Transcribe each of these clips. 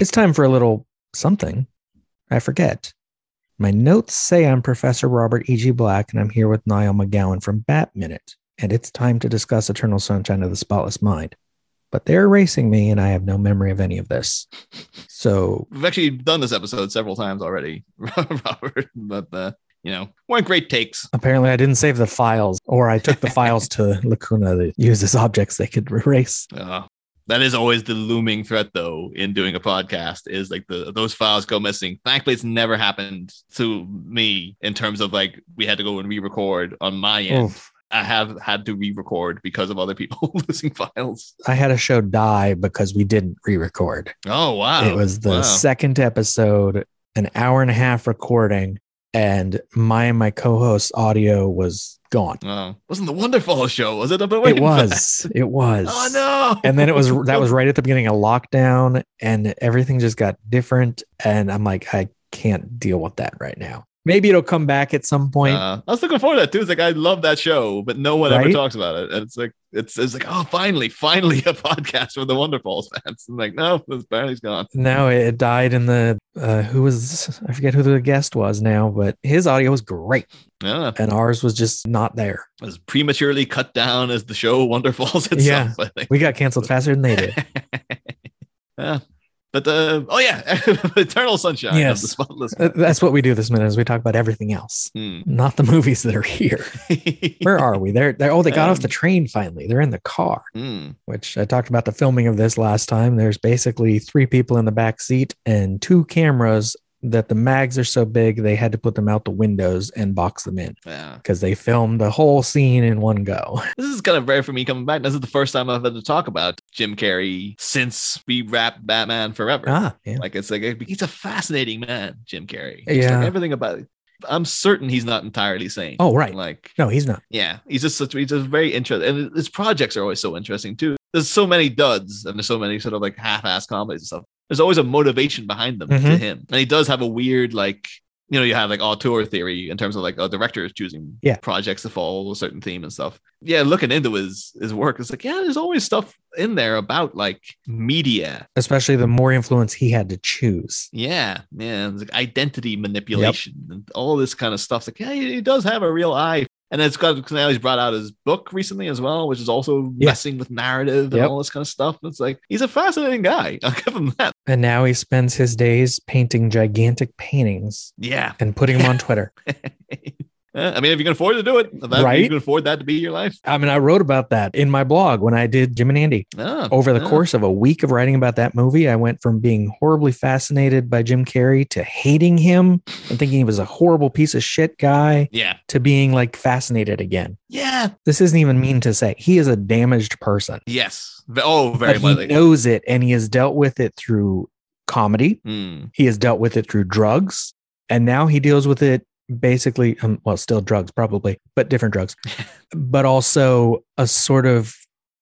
It's time for a little something. I forget. My notes say I'm Professor Robert E.G. Black, and I'm here with Niall McGowan from Bat Minute, and it's time to discuss Eternal Sunshine of the Spotless Mind. But they're erasing me, and I have no memory of any of this. So, We've actually done this episode several times already, Robert, but uh, you know, weren't great takes. apparently, I didn't save the files, or I took the files to Lacuna to use as objects they could erase. Uh, that is always the looming threat, though, in doing a podcast is like the those files go missing. Thankfully, it's never happened to me in terms of like we had to go and re-record on my end. Oof. I have had to re-record because of other people losing files. I had a show die because we didn't re record. Oh wow! It was the Wow. second episode, an hour and a half recording, and my and my co-host's audio was gone. Oh, wasn't the Wonderfall show? Was it? It waiting for that. was. It was. Oh no! And then it was that was right at the beginning of lockdown, and everything just got different. And I'm like, I can't deal with that right now. Maybe it'll come back at some point. Uh, I was looking forward to that too. It's like I love that show, but no one ever talks about it. And it's like it's it's like oh, finally, finally a podcast for the Wonderfalls fans. I'm like, no, apparently it's gone. no, it died in the uh, who was I forget who the guest was now, but his audio was great, Yeah, and ours was just not there. as prematurely cut down as the show Wonderfalls itself. Yeah. I think. We got canceled faster than they did. yeah, but the oh yeah, Eternal Sunshine Yes. of the Spotless. Uh, That's what we do this minute is we talk about everything else, Hmm. not the movies that are here. Where are we? They're, they're oh, they got off the train finally. They're in the car, Hmm. which I talked about the filming of this last time. There's basically three people in the back seat and two cameras that the mags are so big they had to put them out the windows and box them in Yeah, because they filmed the whole scene in one go. this is kind of rare for me coming back. This is the first time I've had to talk about Jim Carrey since we wrapped Batman Forever. Ah, yeah. Like it's like he's a fascinating man, Jim Carrey. Yeah. Like everything about it. I'm certain he's not entirely sane. Oh, right. Like No, he's not. yeah, he's just such he's just very interesting, and his projects are always so interesting too. There's so many duds, and there's so many sort of like half-ass comedies and stuff. There's always a motivation behind them to Mhm. him, and he does have a weird like you know you have like auteur theory in terms of like a director is choosing Yeah. projects to follow a certain theme and stuff. Yeah, looking into his his work, it's like yeah, there's always stuff in there about like media Especially the more influence he had to choose. yeah, yeah, it's like identity manipulation and all this kind of stuff. It's like, yeah, he does have a real eye. And it's got because now he's brought out his book recently as well, which is also Yeah. messing with narrative and Yep. all this kind of stuff. It's like he's a fascinating guy. I'll give him that. And now he spends his days painting gigantic paintings Yeah. and putting them on Twitter. Yeah, I mean, if you can afford to do it, that, Right? you can afford that to be your life. I mean, I wrote about that in my blog when I did Jim and Andy. Oh, Over the course of a week of writing about that movie, I went from being horribly fascinated by Jim Carrey to hating him and thinking he was a horrible piece of shit guy Yeah. to being like fascinated again. Yeah. This isn't even mean to say. He is a damaged person. Yes. Oh, very much. he knows it and he has dealt with it through comedy. Hmm. He has dealt with it through drugs. And now he deals with it basically, um, well, still drugs, probably, but different drugs, but also a sort of,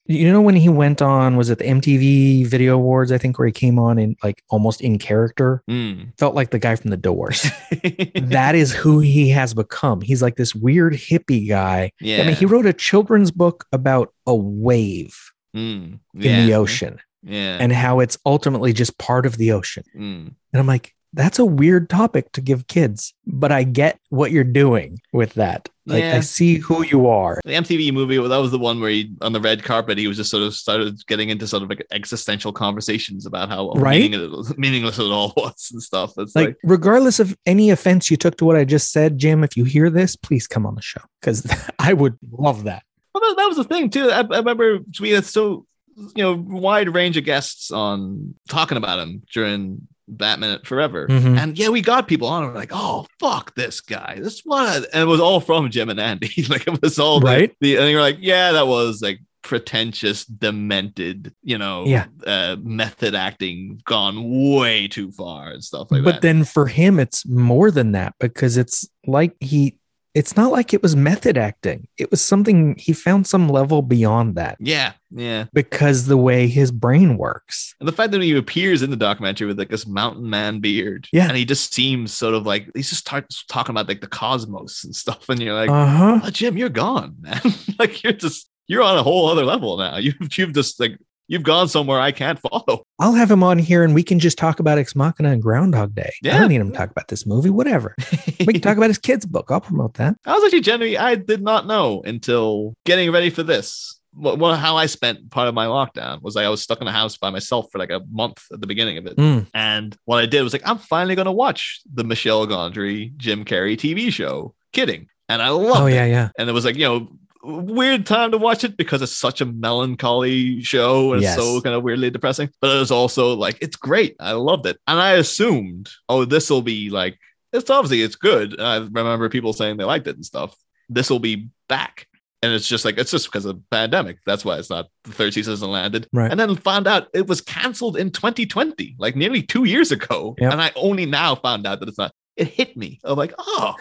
you know, when he went on, was it the MTV Video Awards? I think where he came on in like almost in character, Hmm. felt like the guy from the doors. that is who he has become. He's like this weird hippie guy. yeah. I mean, he wrote a children's book about a wave Hmm. in the ocean Yeah. and how it's ultimately just part of the ocean. Hmm. And I'm like, that's a weird topic to give kids, but I get what you're doing with that. Like, Yeah. I see who you are. The MTV movie, well, that was the one where he, on the red carpet, he was just sort of started getting into sort of like existential conversations about how Right? meaningless, meaningless it all was and stuff. It's Like, like, regardless of any offense you took to what I just said, Jim, if you hear this, please come on the show because I would love that. well, that, that was the thing too. I, I remember we had so, you know, wide range of guests on talking about him during Batman Forever. Mhm. And yeah, we got people on. and We're like, oh, fuck this guy. This one. And it was all from Jim and Andy. like, it was all right. the- The, and you're like, yeah, that was like pretentious, demented, you know, Yeah. uh, method acting gone way too far and stuff like but that. But then for him, it's more than that because it's like he, it's not like it was method acting. It was something he found some level beyond that yeah, yeah. because the way his brain works. And the fact that he appears in the documentary with like this mountain man beard, Yeah. and he just seems sort of like he's just starts talking about like the cosmos and stuff, and you're like, Uh huh. oh, Jim, you're gone, man. like you're just you're on a whole other level now. You've you've just like you've gone somewhere I can't follow. I'll have him on here and we can just talk about Ex Machina and Groundhog Day. Yeah. I don't need him to talk about this movie, whatever. We can talk about his kid's book. I'll promote that. I was actually genuinely, I did not know until getting ready for this. What, what, how I spent part of my lockdown was like I was stuck in the house by myself for like a month at the beginning of it. Mm. And what I did was like, I'm finally going to watch the Michel Gondry, Jim Carrey TV show, Kidding. And I loved Oh, it. yeah, yeah. And it was like, you know, weird time to watch it because it's such a melancholy show and Yes. so kind of weirdly depressing. But it was also like, it's great. I loved it. And I assumed, oh, this will be like, it's obviously it's good. I remember people saying they liked it and stuff. This will be back. And it's just like, it's just because of the pandemic. That's why it's not the third season hasn't landed. Right. And then found out it was canceled in 2020, like nearly two years ago. Yep. And I only now found out that it's not. It hit me. I'm like, oh,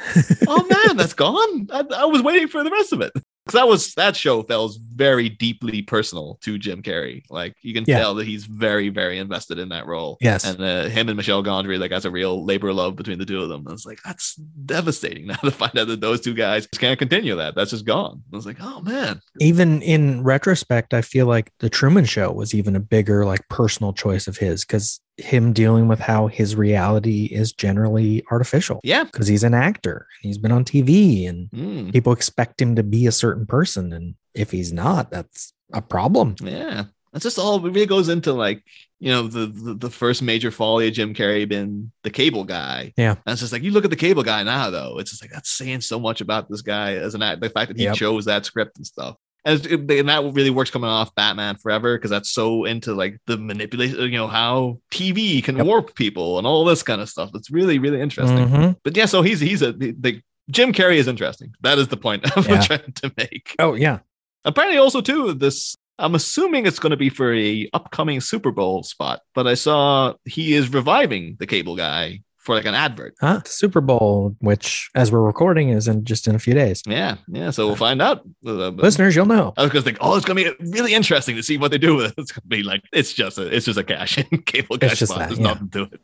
oh man, that's gone. I, I was waiting for the rest of it. Because that was that show feels very deeply personal to Jim Carrey. Like you can Yeah. tell that he's very, very invested in that role. Yes. And uh, him and Michel Gondry, like, has a real labor love between the two of them. And it's like, that's devastating now to find out that those two guys just can't continue that. That's just gone. I was like, oh man. even in retrospect, I feel like the Truman Show was even a bigger, like, personal choice of his because him dealing with how his reality is generally artificial Yeah. because he's an actor and he's been on TV and Mm, people expect him to be a certain person. And if he's not, that's a problem. yeah. That's just all it really goes into like, you know, the, the the first major folly of Jim Carrey being the cable guy. Yeah. It's just like you look at the cable guy now, though. It's just like that's saying so much about this guy as an act. The fact that he Yep. chose that script and stuff. And, and that really works coming off Batman Forever because that's so into like the manipulation, you know, how TV can Yep. warp people and all this kind of stuff. It's really, really interesting. Mhm. But yeah, so he's he's a the, Jim Carrey is interesting. That is the point I'm Yeah. trying to make. Oh, yeah. Apparently, also too, this I'm assuming it's going to be for a upcoming Super Bowl spot. But I saw he is reviving the cable guy for like an advert. Huh? The Super Bowl, which, as we're recording, is in just in a few days. Yeah, yeah. So we'll find out. Uh, Listeners, you'll know. I was gonna think, oh, it's gonna be really interesting to see what they do with it. It's gonna be like, it's just a, it's just a cash in cable guy It's spot. that, There's yeah. nothing to it.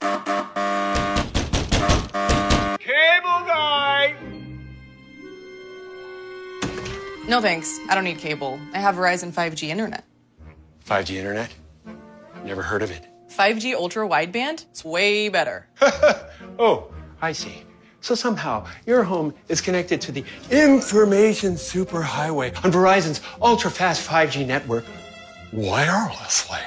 Cable guy. No thanks. I don't need cable. I have Verizon 5G internet. 5G internet? Never heard of it. 5G ultra wideband? It's way better. Oh, I see. So somehow your home is connected to the information superhighway on Verizon's ultra-fast 5G network wirelessly.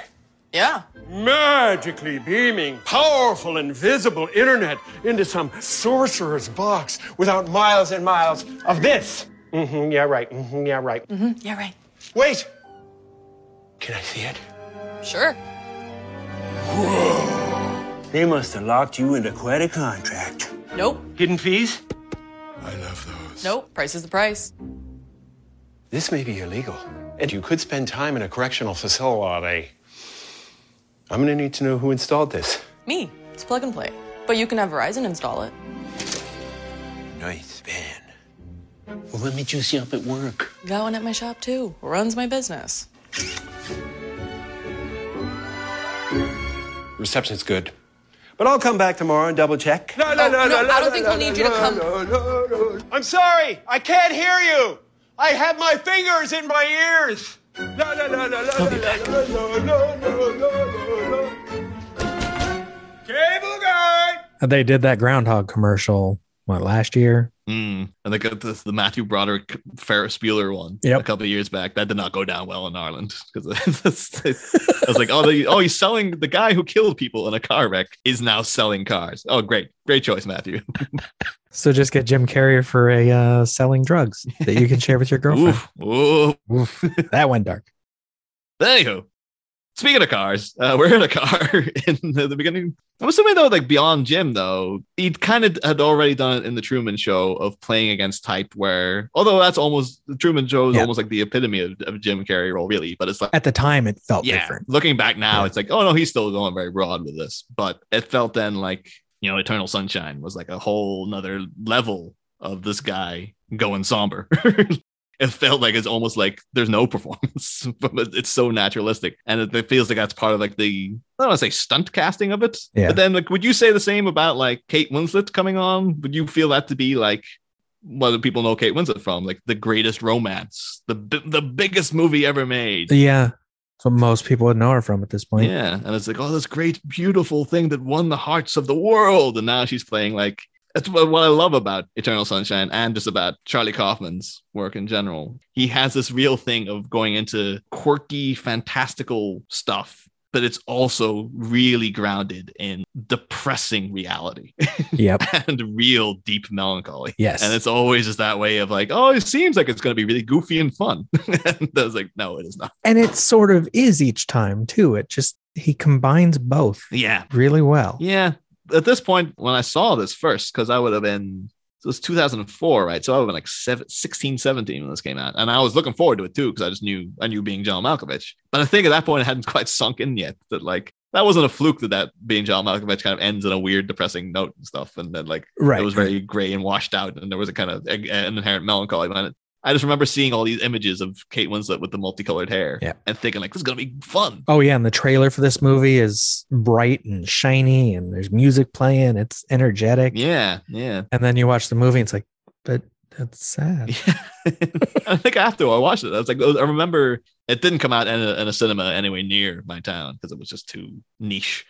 Yeah. Magically beaming powerful invisible internet into some sorcerer's box without miles and miles of this. Mm-hmm, yeah, right. Mm-hmm, yeah, right. Mm-hmm, yeah, right. Wait! Can I see it? Sure. They must have locked you into quite a contract. Nope. Hidden fees? I love those. Nope. Price is the price. This may be illegal, and you could spend time in a correctional facility. I'm gonna need to know who installed this. Me. It's plug and play. But you can have Verizon install it. Nice van. Well, let me juice you up at work. Got one at my shop too. Runs my business. reception's good. But I'll come back tomorrow and double check. No, no, oh, no, no, no. I don't no, think we'll no, need you to come. No, no, no. I'm sorry. I can't hear you. I have my fingers in my ears. No, no, no, no, no, I'll be back. no, no, no, no, no, no, no. Cable guy. They did that groundhog commercial what, last year? Mm. And they got this, the Matthew Broderick Ferris Bueller one Yep. a couple of years back. That did not go down well in Ireland because I was like, oh, the, oh, he's selling the guy who killed people in a car wreck is now selling cars. Oh, great, great choice, Matthew. So just get Jim Carrey for a uh, selling drugs that you can share with your girlfriend. Oof, oof. Oof. that went dark. Anywho, speaking of cars, uh, we're in a car in the, the beginning. I'm assuming though, like beyond Jim, though, he kind of had already done it in the Truman Show of playing against type. Where, although that's almost the Truman Show is Yeah. almost like the epitome of, of Jim Carrey role, really. But it's like, At the time, it felt yeah, different. looking back now, Yeah. it's like, oh no, he's still going very broad with this. But it felt then like you know, Eternal Sunshine was like a whole nother level of this guy going somber. it felt like it's almost like there's no performance. but it's so naturalistic, and it, it feels like that's part of like the I don't want to say stunt casting of it. Yeah. But then, like, would you say the same about like Kate Winslet coming on? Would you feel that to be like what do people know Kate Winslet from? Like the greatest romance, the the biggest movie ever made. Yeah. So most people would know her from at this point. Yeah, and it's like, oh, this great, beautiful thing that won the hearts of the world, and now she's playing like that's what, what I love about Eternal Sunshine and just about Charlie Kaufman's work in general. He has this real thing of going into quirky, fantastical stuff but it's also really grounded in depressing reality. Yep. and real deep melancholy. Yes. And it's always just that way of like, oh, it seems like it's going to be really goofy and fun. and I was like, no, it is not. And it sort of is each time too. It just he combines both Yeah. really well. Yeah. At this point, when I saw this first, because I would have been, so it was 2004, right? So I would have been like seven, 16, 17 when this came out. And I was looking forward to it too, because I just knew, I knew being John Malkovich. But I think at that point, it hadn't quite sunk in yet that like, that wasn't a fluke that that being John Malkovich kind of ends in a weird, depressing note and stuff. And then like, Right. it was very gray and washed out. And there was a kind of an inherent melancholy behind it. I just remember seeing all these images of Kate Winslet with the multicolored hair Yeah. and thinking like, this is going to be fun. Oh yeah, and the trailer for this movie is bright and shiny, and there's music playing. It's energetic, Yeah. Yeah. and then you watch the movie, and it's like, but that's sad. Yeah. I think after I watched it, I was like, oh, I remember it didn't come out in a, in a cinema anyway near my town because it was just too niche.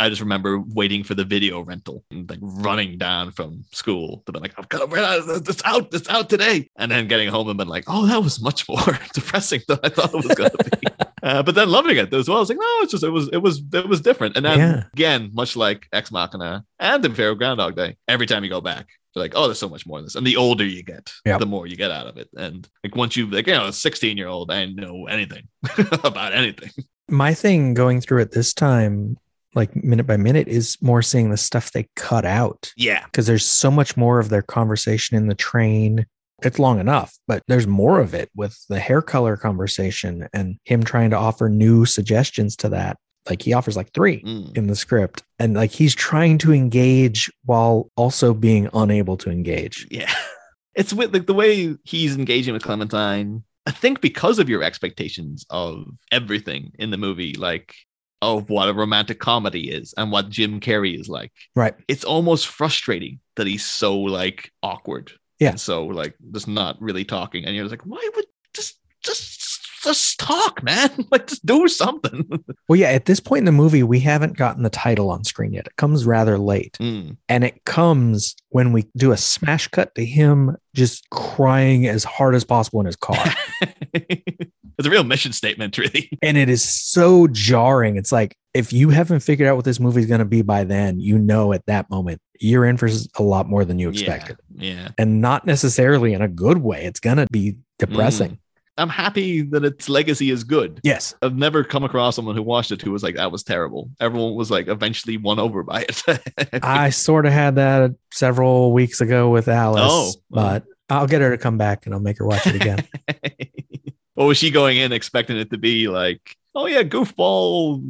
I just remember waiting for the video rental and like running down from school to be like, I've got to rent out. It's out. It's out today. And then getting home and been like, oh, that was much more depressing than I thought it was going to be. uh, but then loving it as well. I was like, no, it's just, it was, it was, it was different. And then Yeah. again, much like Ex Machina and the Imperial Groundhog Day, every time you go back, you're like, oh, there's so much more in this. And the older you get, Yep. the more you get out of it. And like once you like, you know, a 16 year old, I didn't know anything about anything. My thing going through it this time, like minute by minute, is more seeing the stuff they cut out Yeah. because there's so much more of their conversation in the train. It's long enough, but there's more of it with the hair color conversation and him trying to offer new suggestions to that. Like he offers like three Mm. in the script, and like he's trying to engage while also being unable to engage. Yeah. It's with like the way he's engaging with Clementine. I think because of your expectations of everything in the movie, like of what a romantic comedy is and what Jim Carrey is like, Right. it's almost frustrating that he's so like awkward. Yeah. So like just not really talking. And you're just like, why would just just just talk, man? like just do something. Well, yeah, at this point in the movie, we haven't gotten the title on screen yet. It comes rather late. Mm. And it comes when we do a smash cut to him just crying as hard as possible in his car. it's a real mission statement, really. and it is so jarring. It's like if you haven't figured out what this movie is going to be by then, you know at that moment you're in for a lot more than you expected. Yeah. yeah. And not necessarily in a good way. It's going to be depressing. I'm happy that its legacy is good. Yes. I've never come across someone who watched it who was like, that was terrible. Everyone was like eventually won over by it. I sort of had that several weeks ago with Alice, Oh. but I'll get her to come back and I'll make her watch it again. what was she going in expecting it to be like? Oh yeah, goofball,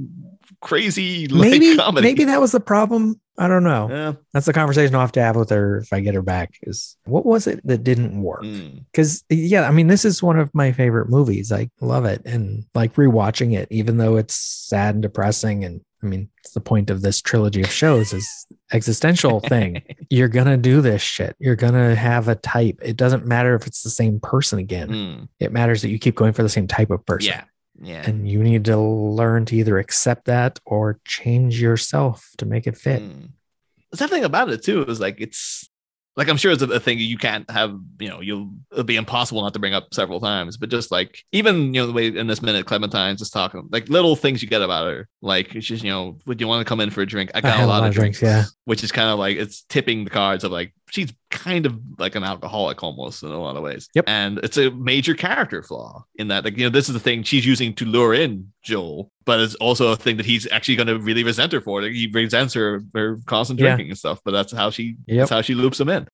crazy like maybe comedy. maybe that was the problem. I don't know. Yeah. That's the conversation I'll have to have with her if I get her back. Is what was it that didn't work? Mm. Because yeah, I mean, this is one of my favorite movies. I love it and like rewatching it, even though it's sad and depressing. And I mean, it's the point of this trilogy of shows is existential thing. You're gonna do this shit. You're gonna have a type. It doesn't matter if it's the same person again. Mm. It matters that you keep going for the same type of person. Yeah. Yeah. And you need to learn to either accept that or change yourself to make it fit. Mm. There's that thing about it too. Is like it's like I'm sure it's a, a thing you can't have. You know, you'll it'll be impossible not to bring up several times. But just like even you know the way in this minute Clementine's just talking like little things you get about her. Like she's just you know would you want to come in for a drink? I got had a lot, of drinks. yeah. Which is kind of like it's tipping the cards of like she's kind of like an alcoholic almost in a lot of ways. Yep. And it's a major character flaw in that like you know this is the thing she's using to lure in Joel, but it's also a thing that he's actually going to really resent her for. Like, he resents her her constant Yeah. drinking and stuff. But that's how she Yep. that's how she loops him in.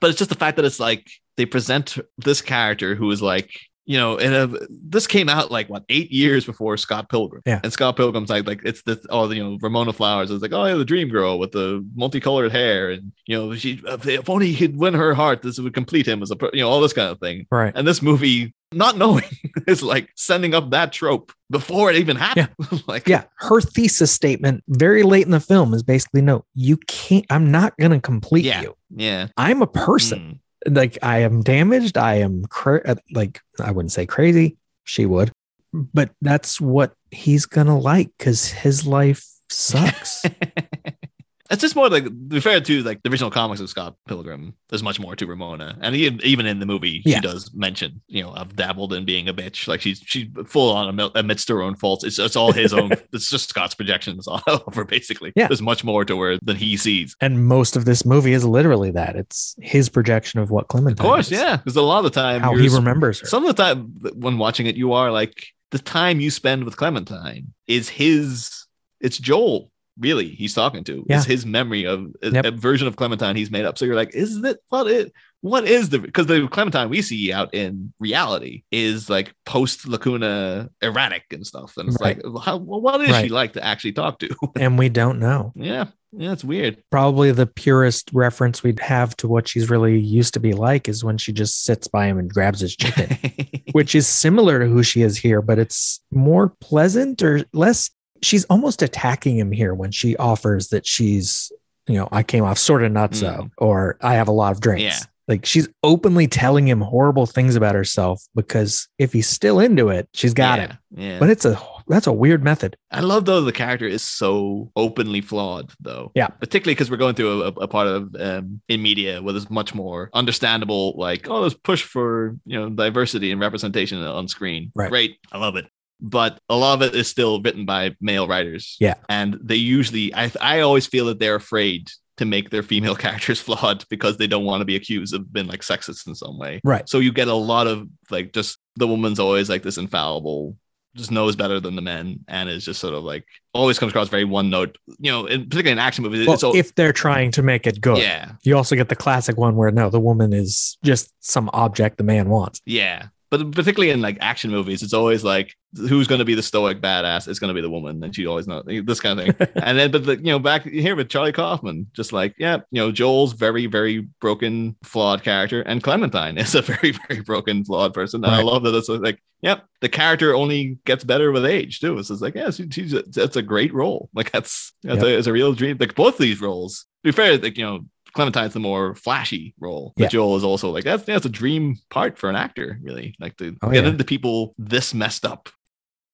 But it's just the fact that it's like they present this character who is like you know, and uh, this came out like what eight years before Scott Pilgrim. Yeah. And Scott Pilgrim's like, like it's this, oh, you know, Ramona Flowers is like, oh, yeah, the dream girl with the multicolored hair, and you know, she if only he could win her heart, this would complete him as a, you know, all this kind of thing. Right. And this movie, not knowing, is like sending up that trope before it even happened. like, Yeah. Her thesis statement very late in the film is basically no, you can't, I'm not going to complete Yeah. you. yeah, I'm a person. Mm. Like I am damaged. I am cra- like, I wouldn't say crazy. She would, but that's what he's gonna like because his life sucks. It's just more like to be fair to like the original comics of Scott Pilgrim. There's much more to Ramona, and even even in the movie, Yeah. she does mention, you know, I've dabbled in being a bitch. Like she's she's full on amidst her own faults. It's it's all his own. it's just Scott's projections all over basically. Yeah. there's much more to her than he sees. and most of this movie is literally that. It's his projection of what Clementine. Of course, is, yeah, because a lot of the time, How he remembers her. some of the time when watching it, you are like the time you spend with Clementine is his. It's Joel. Really, he's talking to. Yeah. It's his memory of a, Yep. a version of Clementine he's made up. So you're like, is that what it? What is the? Because the Clementine we see out in reality is like post Lacuna erratic and stuff, and it's Right. like, how, what is she like to actually talk to? and we don't know. yeah, yeah, it's weird. Probably the purest reference we'd have to what she's really used to be like is when she just sits by him and grabs his chicken, which is similar to who she is here, but it's more pleasant or less. She's almost attacking him here when she offers that she's, you know, I came off sort of nutso or I have a lot of drinks. Yeah. Like she's openly telling him horrible things about herself because if he's still into it, she's got yeah, him. Yeah, But it's a that's a weird method. I love though the character is so openly flawed though. Yeah. Particularly because we're going through a, a part of um, in media where there's much more understandable, like, oh, let's push for you know diversity and representation on screen. Right. Great. I love it. But a lot of it is still written by male writers. Yeah. And they usually I I always feel that they're afraid to make their female characters flawed because they don't want to be accused of being like sexist in some way. Right. So you get a lot of like just the woman's always like this infallible, just knows better than the men, and is just sort of like always comes across very one note. You know, in, particularly in action movies, Well, all, if they're trying to make it good. yeah, You also get the classic one where no, the woman is just some object the man wants. yeah. But particularly in like action movies, it's always like who's going to be the stoic badass? It's going to be the woman, and she always knows this kind of thing. and then, but the, you know, back here with Charlie Kaufman, just like yeah, you know, Joel's very, very broken, flawed character, and Clementine is a very, very broken, flawed person. And I love that it's like, yep, the character only gets better with age too. It's just like, yeah, she, she's a, that's a great role. Like that's that's Yep. a, it's a real dream. Like both of these roles. To be fair, like you know. Clementine's the more flashy role, but Yeah. Joel is also like that's that's a dream part for an actor, really. Like to Oh, get yeah. into people this messed up.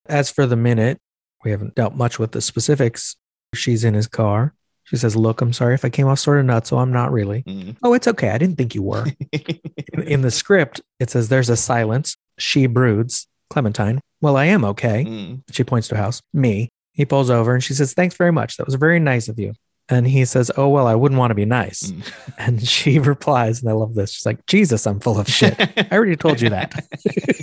As for the minute, we haven't dealt much with the specifics. She's in his car. She says, Look, I'm sorry if I came off sort of nuts, so I'm not really. Mm. Oh, it's okay. I didn't think you were. in, in the script, it says there's a silence. She broods. Clementine. Well, I am okay. Mm. She points to a house. Me. He pulls over and she says, Thanks very much. That was very nice of you. And he says, Oh, well, I wouldn't want to be nice. Mm. And she replies, and I love this. She's like, Jesus, I'm full of shit. I already told you that.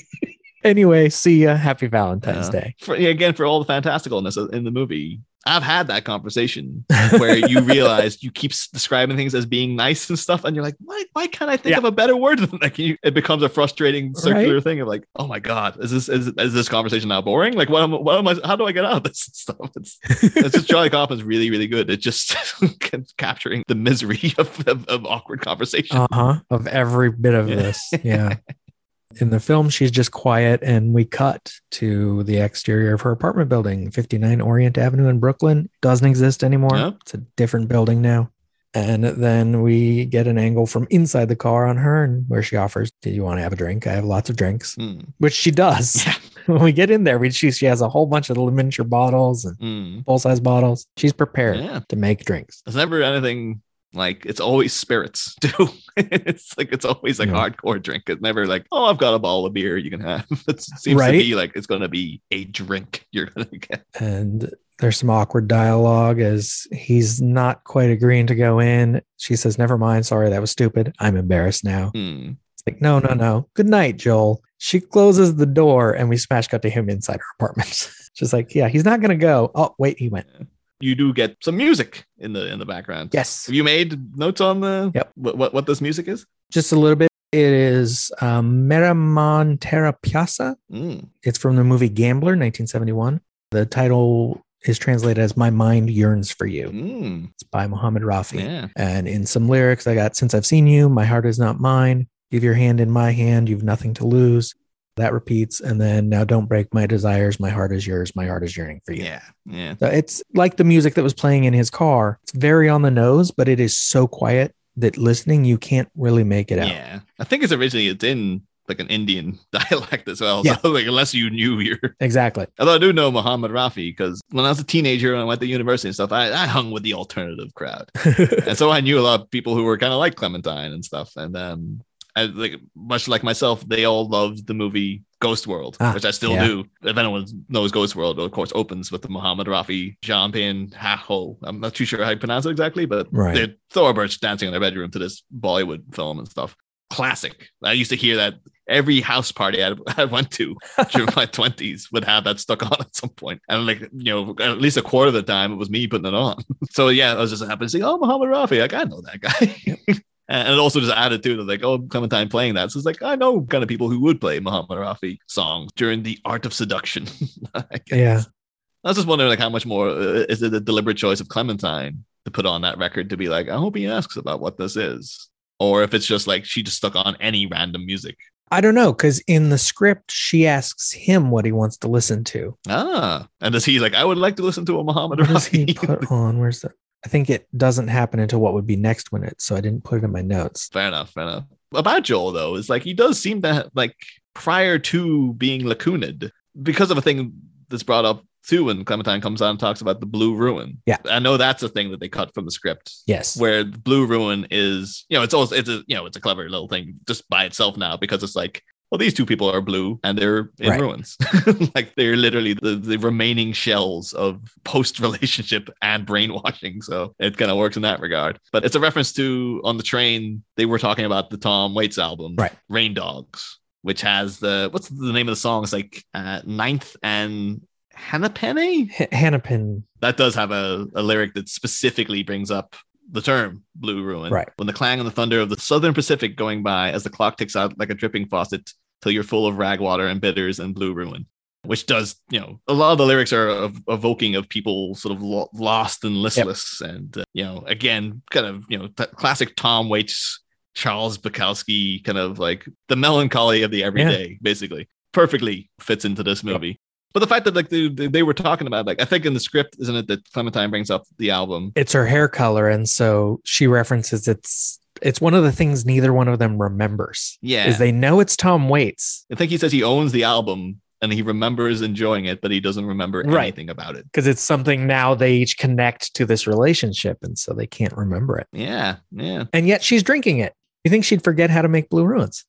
anyway, see ya. Happy Valentine's Yeah. Day. for, again, for all the fantasticalness in the movie, I've had that conversation where you realize you keep describing things as being nice and stuff, and you're like, why, why can't I think Yeah. of a better word than like you, it becomes a frustrating circular thing of like, oh my god, is this is, is this conversation now boring? Like, what am, what am I? How do I get out of this stuff? It's it's just Charlie Kaufman's really really good. It just capturing the misery of, of, of awkward conversation. Uh huh. Of every bit of Yeah. this. Yeah. In the film, she's just quiet, and we cut to the exterior of her apartment building, 59 Orient Avenue in Brooklyn. Doesn't exist anymore. It's a different building now. And then we get an angle from inside the car on her, and where she offers, "Do you want to have a drink? I have lots of drinks," Mm. which she does. Yeah. when we get in there, we see she has a whole bunch of little miniature bottles and Mm. full size bottles. She's prepared Yeah. to make drinks. There's never anything like it's always spirits too. it's like it's always like Yeah. hardcore drink. It's never like, oh, I've got a bottle of beer you can have. It seems Right. to be like it's gonna be a drink you're gonna get. and there's some awkward dialogue as he's not quite agreeing to go in. She says, Never mind. Sorry, that was stupid. I'm embarrassed now. Hmm. It's like, No, no, no. Good night, Joel. She closes the door and we smash cut to him inside her apartment. She's like, Yeah, he's not going to go. Oh, wait, he went. You do get some music in the in the background. Yes. Have you made notes on the Yep. what what, what this music is? Just a little bit. It is um, Mera Man Tera Pyasa. Mm. It's from the movie Gambler, 1971. The title is translated as My Mind Yearns for You. Mm. It's by Muhammad Rafi. Yeah. And in some lyrics, I got, Since I've seen you, my heart is not mine. Give your hand in my hand, you've nothing to lose. That repeats. And then, Now don't break my desires. My heart is yours. My heart is yearning for you. Yeah. Yeah. So it's like the music that was playing in his car. It's very on the nose, but it is so quiet that listening, you can't really make it out. Yeah. I think it's originally it's in like an Indian dialect as well. Yeah. So like unless you knew your Exactly. although I do know Muhammad Rafi because when I was a teenager and I went to university and stuff, I, I hung with the alternative crowd. and so I knew a lot of people who were kind of like Clementine and stuff. And um I, like much like myself, they all loved the movie Ghost World, Ah, which I still yeah. do. If anyone knows Ghost World, of course opens with the Muhammad Rafi, Payne Haho. I'm not too sure how you pronounce it exactly, but Right. they're thoroughbreds dancing in their bedroom to this Bollywood film and stuff. Classic. I used to hear that every house party I, I went to during my 20s would have that stuck on at some point. And like, you know, at least a quarter of the time it was me putting it on. so yeah, I was just happy to see, oh, Muhammad Rafi. Like, I know that guy. And it also just added to it, like, oh, Clementine playing that. So it's like, I know kind of people who would play Muhammad Rafi songs during the art of seduction. Yeah. I was just wondering, like, how much more uh, is it a deliberate choice of Clementine to put on that record to be like, I hope he asks about what this is, or if it's just like she just stuck on any random music. I don't know because in the script she asks him what he wants to listen to. Ah, and does he like? I would like to listen to a Muhammad What does he put on? Where's the? I think it doesn't happen until what would be next when it. So I didn't put it in my notes. fair enough, fair enough. About Joel though, is like he does seem to like prior to being lacuned because of a thing that's brought up too when Clementine comes on and talks about the Blue Ruin. Yeah. I know that's a thing that they cut from the script. Yes. where the blue ruin is you know it's also it's a you know it's a clever little thing just by itself now because it's like well these two people are blue and they're in Right. ruins. Like they're literally the, the remaining shells of post relationship and brainwashing. So it kind of works in that regard. But it's a reference to on the train they were talking about the tom waits album Right. rain dogs which has the what's the name of the song? It's like uh, ninth and hannah penny H- Hannah that does have a, a lyric that specifically brings up the term blue ruin. Right. When the clang and the thunder of the southern Pacific going by as the clock ticks out like a dripping faucet till you're full of rag water and bitters and blue ruin. Which does, you know, a lot of the lyrics are ev- evoking of people sort of lo- lost and listless. And, uh, you know, again, kind of, you know, classic Tom Waits, Charles Bukowski, kind of like the melancholy of the everyday, basically. Perfectly fits into this movie. But the fact that like they, they were talking about like I think in the script isn't it that Clementine brings up the album It's her hair color, and so she references it's. It's one of the things neither one of them remembers. yeah Is they know it's Tom Waits I think he says he owns the album and he remembers enjoying it but he doesn't remember Right. anything about it because it's something now they each connect to this relationship, and so they can't remember it. yeah yeah And yet she's drinking it. You think she'd forget how to make blue ruins?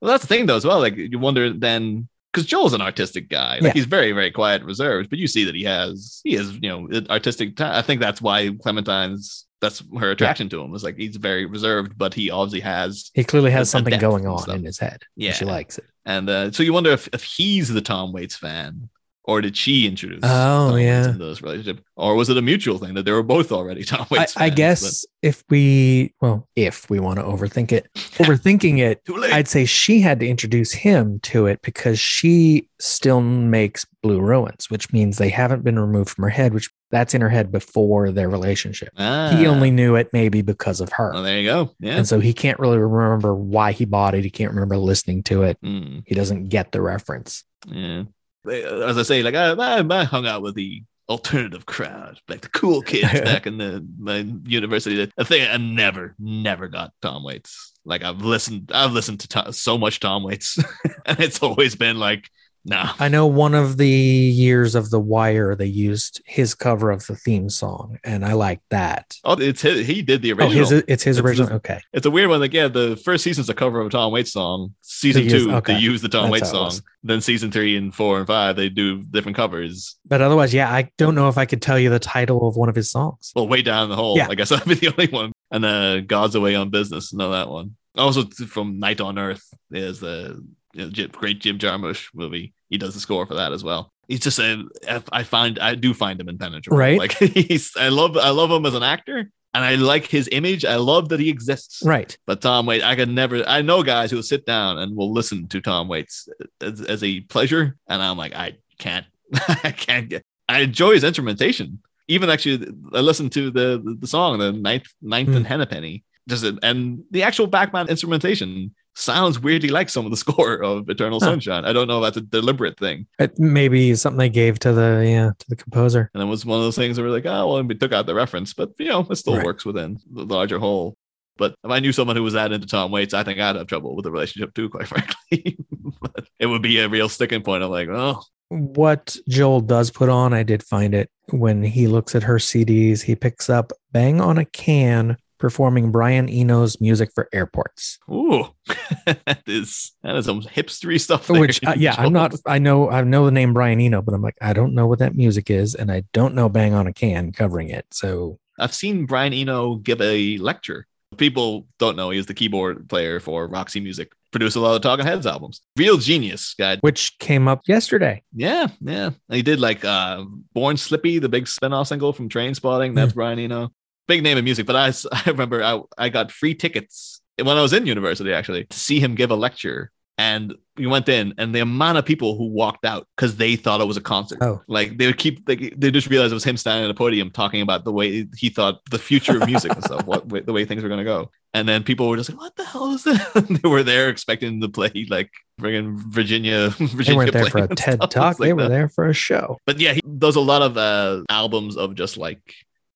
well that's the thing though as well like you wonder then because Joel's an artistic guy like Yeah. he's very very quiet reserved but you see that he has he has you know artistic ta- I think that's why Clementine's that's her attraction to him is like he's very reserved but he obviously has He clearly has something going on in his head. Yeah. she likes it. And uh, so you wonder if, if he's the Tom Waits fan, or did she introduce? Oh, Tom Waits yeah. into this relationship, or was it a mutual thing that they were both already Tom I, Waits? I fans, guess if we, well, if we want to overthink it, overthinking it, but. I'd say she had to introduce him to it because she still makes blue ruins, which means they haven't been removed from her head, which that's in her head before their relationship. He Ah. only knew it maybe because of her. Well, there you go. Yeah. And so he can't really remember why he bought it. He can't remember listening to it. Mm, He doesn't get the reference. yeah. As I say, like I, I, I hung out with the alternative crowd, like the cool kids back in the my university. The thing I never, never got Tom Waits. Like I've listened, I've listened to Tom, so much Tom Waits, and it's always been like, nah. I know one of the years of The Wire, they used his cover of the theme song, and I like that. Oh, it's his, he did the Oh, original. his, it's his It's original. okay. It's a weird one. Like, yeah, the first season's a cover of a Tom Waits song. Season They use- two, okay. they use the Tom That's Waits song. Then season three and four and five, they do different covers. But otherwise, yeah, I don't know if I could tell you the title of one of his songs. Well, way down the hole. Yeah. I guess I'd be the only one. And uh, God's Away on Business. Know that one. Also from Night on Earth is the you know, great Jim Jarmusch movie. He does the score for that as well. He's just a, I find I do find him impenetrable. Right. Like he's I love I love him as an actor. And I like his image. I love that he exists. Right. But Tom Waits, I could never. I know guys who will sit down and will listen to Tom Waits as, as a pleasure, and I'm like, I can't, I can't get. I enjoy his instrumentation. Even actually, I listened to the the, the song, the ninth ninth Hmm. and Hennepenny, just and the actual backman instrumentation sounds weirdly like some of the score of Eternal Huh. Sunshine. I don't know if that's a deliberate thing. It maybe something they gave to the yeah to the composer. And it was one of those things where we're like, oh well, we took out the reference, but you know, it still Right. works within the larger whole. But if I knew someone who was that into Tom Waits, I think I'd have trouble with the relationship too, quite frankly. but it would be a real sticking point. I'm like, oh, What Joel does put on, I did find it when he looks at her CDs. He picks up "Bang on a Can" performing Brian Eno's music for airports. ooh, that is that is some hipstery stuff. there, Which, uh, yeah, I'm not. I know. I know the name Brian Eno, but I'm like, I don't know what that music is, and I don't know "Bang on a Can" covering it. So I've seen Brian Eno give a lecture. People don't know he was the keyboard player for Roxy Music, produced a lot of Talking Heads albums. Real genius guy. which came up yesterday. Yeah, yeah. And he did like uh Born Slippy, the big spin-off single from Trainspotting. That's Brian Eno. Big name in music, but I, I remember I, I got free tickets when I was in university actually to see him give a lecture. And we went in, and the amount of people who walked out because they thought it was a concert. Oh. Like they would keep, they, they just realized it was him standing at a podium talking about the way he thought the future of music and stuff, what the way things were going to go. And then people were just like, "What the hell is that?" they were there expecting to play like friggin' Virginia. Virginia They weren't there for a TED talk. Like they were that. there for a show. But yeah, he does a lot of uh, albums of just like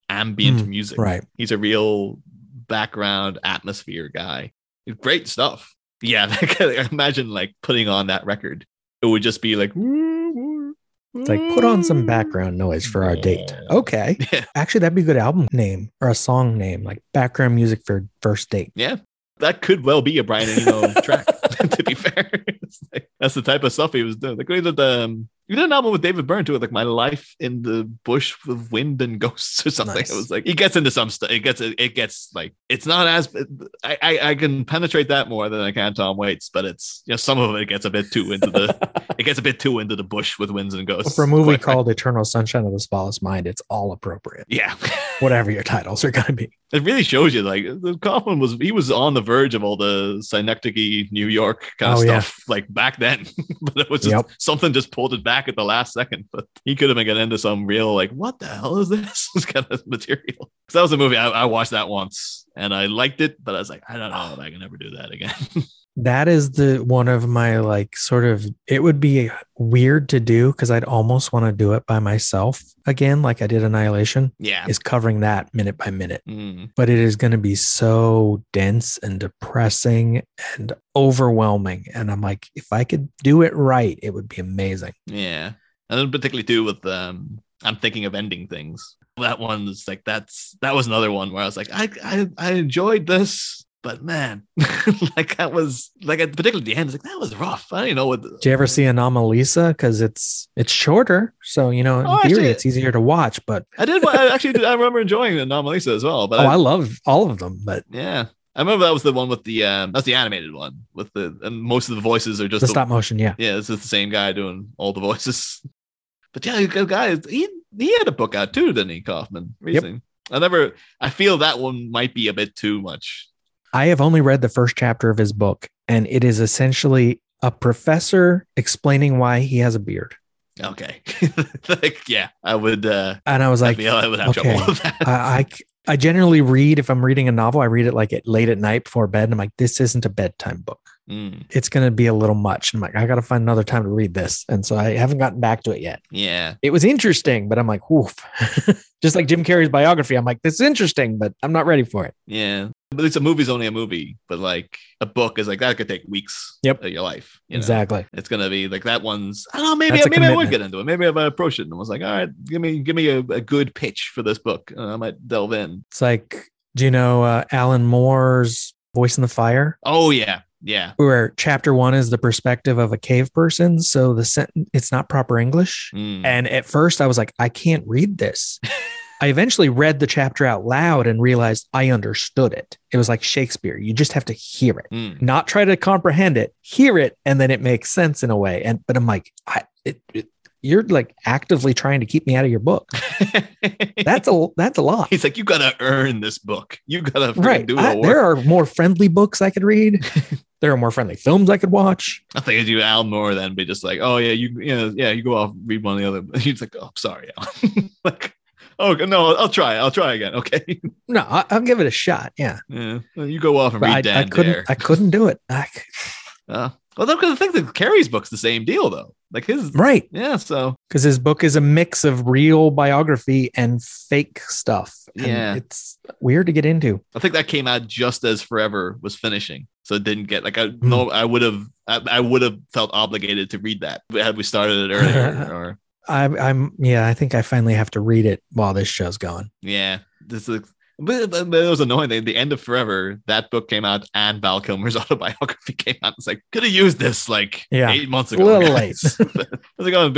ambient Mm, music. Right. He's a real background atmosphere guy. Great stuff. Yeah, like, imagine like putting on that record. It would just be like, It's like put on some background noise for our date. Okay. Yeah. Actually, that'd be a good album name or a song name, like background music for first date. Yeah, that could well be a Brian Eno track. to be fair, like- that's the type of stuff he was doing. Like we did, um, we did an album with David Byrne too, like "My Life in the Bush with Wind and Ghosts" or something. Nice. It was like he gets into some stuff. It gets it gets like it's not as I, I I can penetrate that more than I can Tom Waits, but it's you know some of it gets a bit too into the it gets a bit too into the bush with winds and ghosts. For a movie called Eternal Sunshine of the Spotless Mind, it's all appropriate. yeah. Whatever your titles are going to be. It really shows you like the Kaufman was he was on the verge of all the synecdoche New York kind of Oh, yeah. stuff like back then, but it was just Yep. something just pulled it back at the last second. But he could have been getting into some real like what the hell is this kind of material? Because that was a movie I, I watched that once and I liked it, but I was like I don't know if I can ever do that again. That is the one of my like sort of it would be weird to do because I'd almost want to do it by myself again, like I did Annihilation, yeah. is covering that minute by minute. Mm. But it is going to be so dense and depressing and overwhelming. And I'm like, if I could do it right, it would be amazing. Yeah. And then particularly do with um I'm thinking of ending things. That one's like that's that was another one where I was like, I I, I enjoyed this, but man, like that was like at particularly the end, it's like that was rough. I don't know what the, Did you ever see Anomalisa? Because it's it's shorter, so you know in Oh, theory actually- it's easier to watch. But I did I actually did, I remember enjoying Anomalisa as well. But oh, I- I love all of them. But yeah. I remember that was the one with the um that's the animated one with the and most of the voices are just the the- stop motion, yeah, Yeah, this is the same guy doing all the voices. But yeah, guys, he he had a book out too, didn't he, Kaufman? Recently. I never. I feel that one might be a bit too much. I have only read the first chapter of his book, and it is essentially a professor explaining why he has a beard. Okay, like yeah, I would. uh And I was like, feel I would have okay, trouble with that. I, I I generally read if I'm reading a novel, I read it like at late at night before bed. And I'm like, this isn't a bedtime book. Mm, It's going to be a little much. I'm like, I got to find another time to read this. And so I haven't gotten back to it yet. yeah, It was interesting, but I'm like, woof. Just like Jim Carrey's biography, I'm like, this is interesting, but I'm not ready for it. yeah. But it's a movie's only a movie, but like a book is like that could take weeks. Yep. of your life. you know? Exactly. It's gonna be like that one's. I don't know. Maybe That's a maybe I would get into it. Maybe I approach it and was like, all right, give me give me a, a good pitch for this book, and I might delve in. It's like, do you know uh, Alan Moore's Voice in the Fire? Oh yeah, yeah. Where chapter one is the perspective of a cave person. So the sentence, it's not proper English. Mm. And at first I was like, I can't read this. I eventually read the chapter out loud and realized I understood it. It was like Shakespeare. You just have to hear it, Mm. not try to comprehend it, hear it, and then it makes sense in a way. And but I'm like, I, it, it, you're like actively trying to keep me out of your book. That's a that's a lot. He's like, you gotta earn this book. You gotta right. do I- the there are more friendly books I could read. there are more friendly films I could watch. I think it'd do Al Moore then be just like, oh yeah, you you know, yeah, you go off read one of the other. He's like, oh, sorry, Al. like, oh no, I'll try. I'll try again. Okay. No, I, I'll give it a shot. Yeah, Yeah. Well, you go off and but read I, I couldn't. Dare. I couldn't do it. I, Uh, well, because I think that Carrey's book's the same deal though. Like his, Right. yeah. So Because his book is a mix of real biography and fake stuff. And Yeah. It's weird to get into. I think that came out just as Forever was finishing, so it didn't get like I Hmm. no, I would have, I, I would have felt obligated to read that had we started it earlier. or I'm, I'm, yeah, I think I finally have to read it while this show's going. yeah, this is. But, it was annoying. The, the end of Forever, that book came out, and Val Kilmer's autobiography came out. It's like could have used this like Yeah. eight months A ago. little guys. I was like, oh,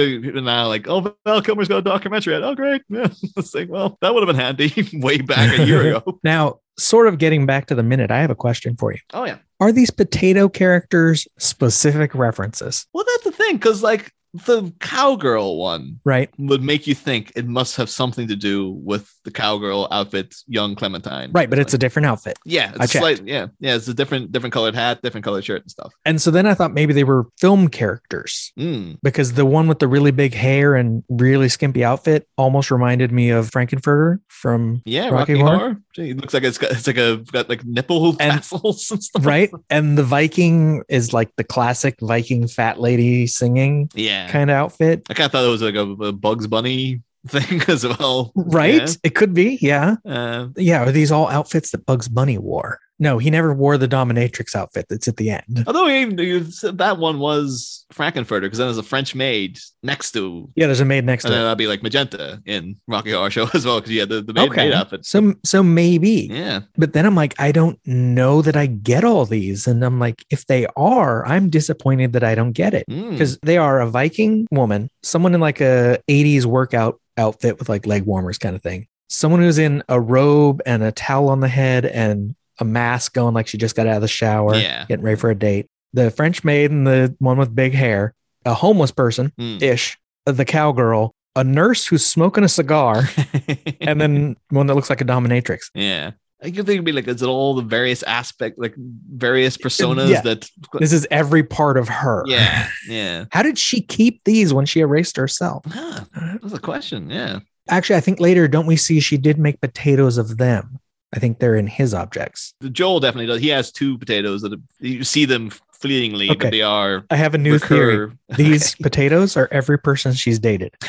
now like, oh, Val Kilmer's got a documentary. out. Oh, great. Yeah. It's like, well, that would have been handy way back a year ago. Now, sort of getting back to the minute, I have a question for you. Oh yeah. Are these potato characters specific references? Well, that's the thing, because like the cowgirl one Right. would make you think it must have something to do with the cowgirl outfit, young Clementine. Right. But it's a different outfit. yeah, it's slight, yeah, yeah. It's a different, different colored hat, different colored shirt and stuff. And so then I thought maybe they were film characters Mm. because the one with the really big hair and really skimpy outfit almost reminded me of Frank-N-Furter from Yeah, Rocky Rocky, Horror. Horror. Gee, it looks like it's got it's like a got like nipple And- tassels and stuff. right. And the Viking is like the classic Viking fat lady singing Yeah. Kind of outfit. I kind of thought it was like a, a Bugs Bunny thing as well. Right. It could be. Yeah. Yeah. Uh, Yeah. Are these all outfits that Bugs Bunny wore? No, he never wore the dominatrix outfit that's at the end. although you said that one was Frank-N-Furter because then there's a French maid next to Yeah, there's a maid next and to then that'd be like magenta in Rocky Horror Show as well because yeah, the, the maid, Okay. maid outfit. So so maybe. yeah, But then I'm like, I don't know that I get all these. And I'm like, if they are, I'm disappointed that I don't get it. Mm. Because they are a Viking woman, someone in like a 80s workout outfit with like leg warmers kind of thing. Someone who's in a robe and a towel on the head and a mask going like she just got out of the shower, Yeah. getting ready for a date. The French maid and the one with big hair, a homeless person Mm. ish, the cowgirl, a nurse who's smoking a cigar, and then one that looks like a dominatrix. yeah. I could think it'd be like, is it all the various aspect, like various personas yeah. that? This is every part of her. Yeah, yeah. How did she keep these when she erased herself? Huh, that's a question. Yeah. Actually, I think later, don't we see she did make potatoes of them? I think they're in his objects. Joel definitely does. He has two potatoes that you see them fleetingly, Okay. but they are I have a new theory. recur. These potatoes are every person she's dated.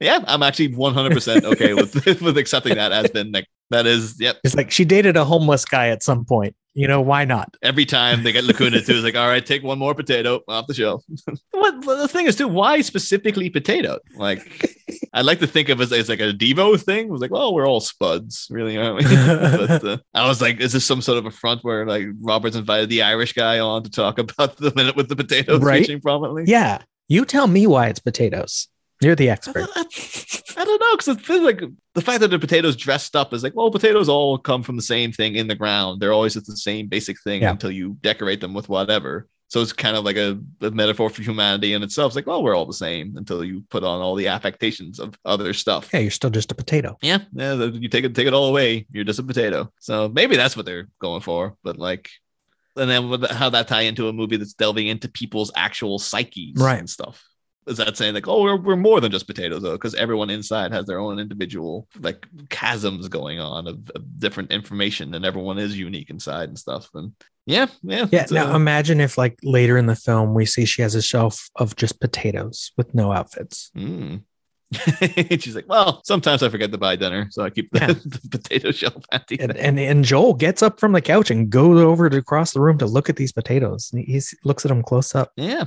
yeah, I'm actually 100% okay with with accepting that as been like that is yep. It's like she dated a homeless guy at some point. You know, why not? Every time they get Lacuna to, it's like, all right, take one more potato off the shelf. what the thing is, too, why specifically potato? Like, I like to think of it as, as like a Devo thing. It was like, well, we're all spuds, really, aren't we? but, uh, I was like, is this some sort of a front where like Roberts invited the Irish guy on to talk about the minute with the potatoes Right. featuring prominently? Yeah. You tell me why it's potatoes. You're the expert. I don't know because it feels like the fact that the potatoes dressed up is like, well, potatoes all come from the same thing in the ground. They're always the same basic thing Yeah. until you decorate them with whatever. So it's kind of like a, a metaphor for humanity in itself. It's like, well, we're all the same until you put on all the affectations of other stuff. Yeah, you're still just a potato. Yeah, yeah. You take it, take it all away. You're just a potato. So maybe that's what they're going for. But like, and then how that tie into a movie that's delving into people's actual psyches Right. and stuff. Is that saying like, oh, we're, we're more than just potatoes though, because everyone inside has their own individual like chasms going on of, of different information, and everyone is unique inside and stuff. And yeah, yeah, Yeah. Now uh, imagine if, like, later in the film, we see she has a shelf of just potatoes with no outfits. mm. She's like, well, sometimes I forget to buy dinner, so I keep the, Yeah. the potato shelf empty. And, and and Joel gets up from the couch and goes over to across the room to look at these potatoes. He looks at them close up. Yeah.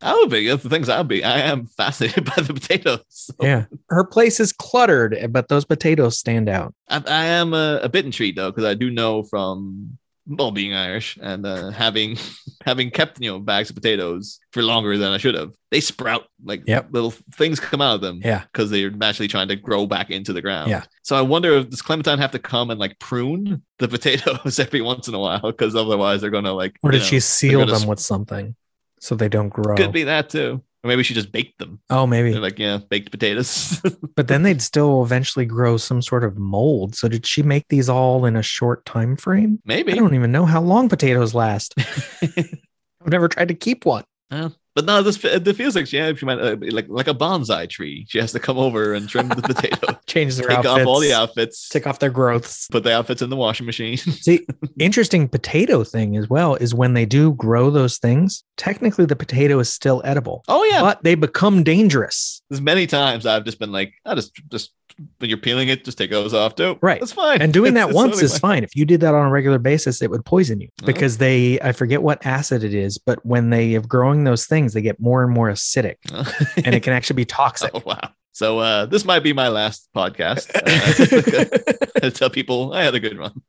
I would be. That's the things I'd be. I am fascinated by the potatoes. So Yeah. Her place is cluttered, but those potatoes stand out. I, I am a, a bit intrigued though, because I do know from well being Irish and uh, having having kept you know bags of potatoes for longer than I should have. They sprout like Yep. little things come out of them. Yeah. because they're naturally trying to grow back into the ground. Yeah. So I wonder if does Clementine have to come and like prune the potatoes every once in a while because otherwise they're gonna like. Or did know, she seal them sp- with something so they don't grow? Could be that too. Or maybe she just baked them. Oh, maybe. They're like, yeah, baked potatoes. But then they'd still eventually grow some sort of mold. So did she make these all in a short time frame? maybe. I don't even know how long potatoes last. I've never tried to keep one. Well, But now this it feels like yeah, she might uh, like like a bonsai tree. She has to come over and trim the potato, Change their take outfits. off all the outfits, Take off their growths. put the outfits in the washing machine. See, interesting potato thing as well is when they do grow those things, technically the potato is still edible, oh yeah, but they become dangerous. there's many times I've just been like, I just just when you're peeling it, just take those off too. Right. that's fine. And doing It's- that it's once totally is fine. If you did that on a regular basis, it would poison you Oh. because they, I forget what acid it is, but when they are growing those things, they get more and more acidic fine. and it can actually be toxic. oh wow. So uh, this might be my last podcast. Uh, I tell people I had a good run.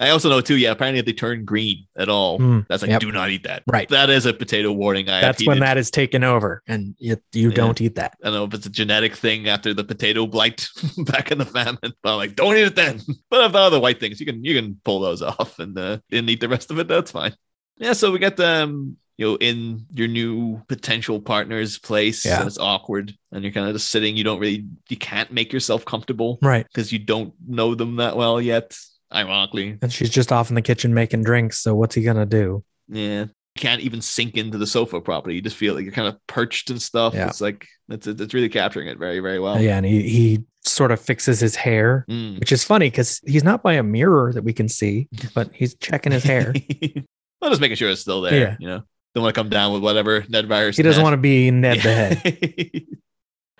I also know too. Yeah, apparently if they turn green at all, Mm, that's like yep. do not eat that. Right. That is a potato warning. I That's when that is taken over and you, you Yeah. don't eat that. I don't know if it's a genetic thing after the potato blight back in the famine. But I'm like, don't eat it then. But if the other white things, you can you can pull those off and uh, and eat the rest of it. That's fine. Yeah. So we got um you know in your new potential partner's place. Yeah. and it's awkward, and you're kind of just sitting. You don't really you can't make yourself comfortable Right. because you don't know them that well yet. Ironically, And she's just off in the kitchen making drinks. So what's he going to do? yeah. You can't even sink into the sofa properly. You just feel like you're kind of perched and stuff. Yeah. It's like it's it's really capturing it very very well. yeah. And he, he sort of fixes his hair, Mm. which is funny because he's not by a mirror that we can see, but he's checking his hair. I'm just making sure it's still there. Yeah. You know, don't want to come down with whatever Ned virus. he doesn't want to be Ned the head. head.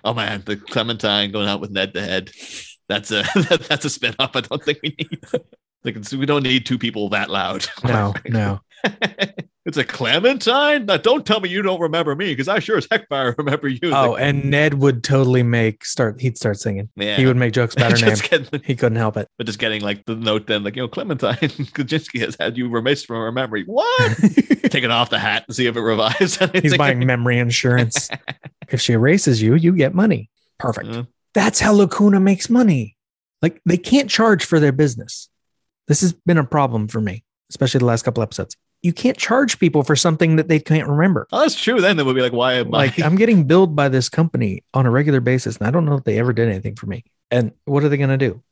oh man, the Clementine going out with Ned the head. That's a that's a spin off. I don't think we need. Like it's- we don't need two people that loud. No, no. it's a Clementine. Now, don't tell me you don't remember me because I sure as heck fire remember you. Oh, like, and Ned would totally make start. He'd start singing. yeah. He would make jokes about her name. getting, He couldn't help it. but just getting like the note then, like you know, Clementine Kruczynski has had you erased from her memory. What? taking off the hat and see if it revives. He's buying memory insurance. if she erases you, you get money. Perfect. Yeah. That's how Lacuna makes money. Like they can't charge for their business. This has been a problem for me, especially the last couple episodes. You can't charge people for something that they can't remember. Oh, that's true. Then they would be like, why am Like I? I'm getting billed by this company on a regular basis, and I don't know if they ever did anything for me. And what are they going to do?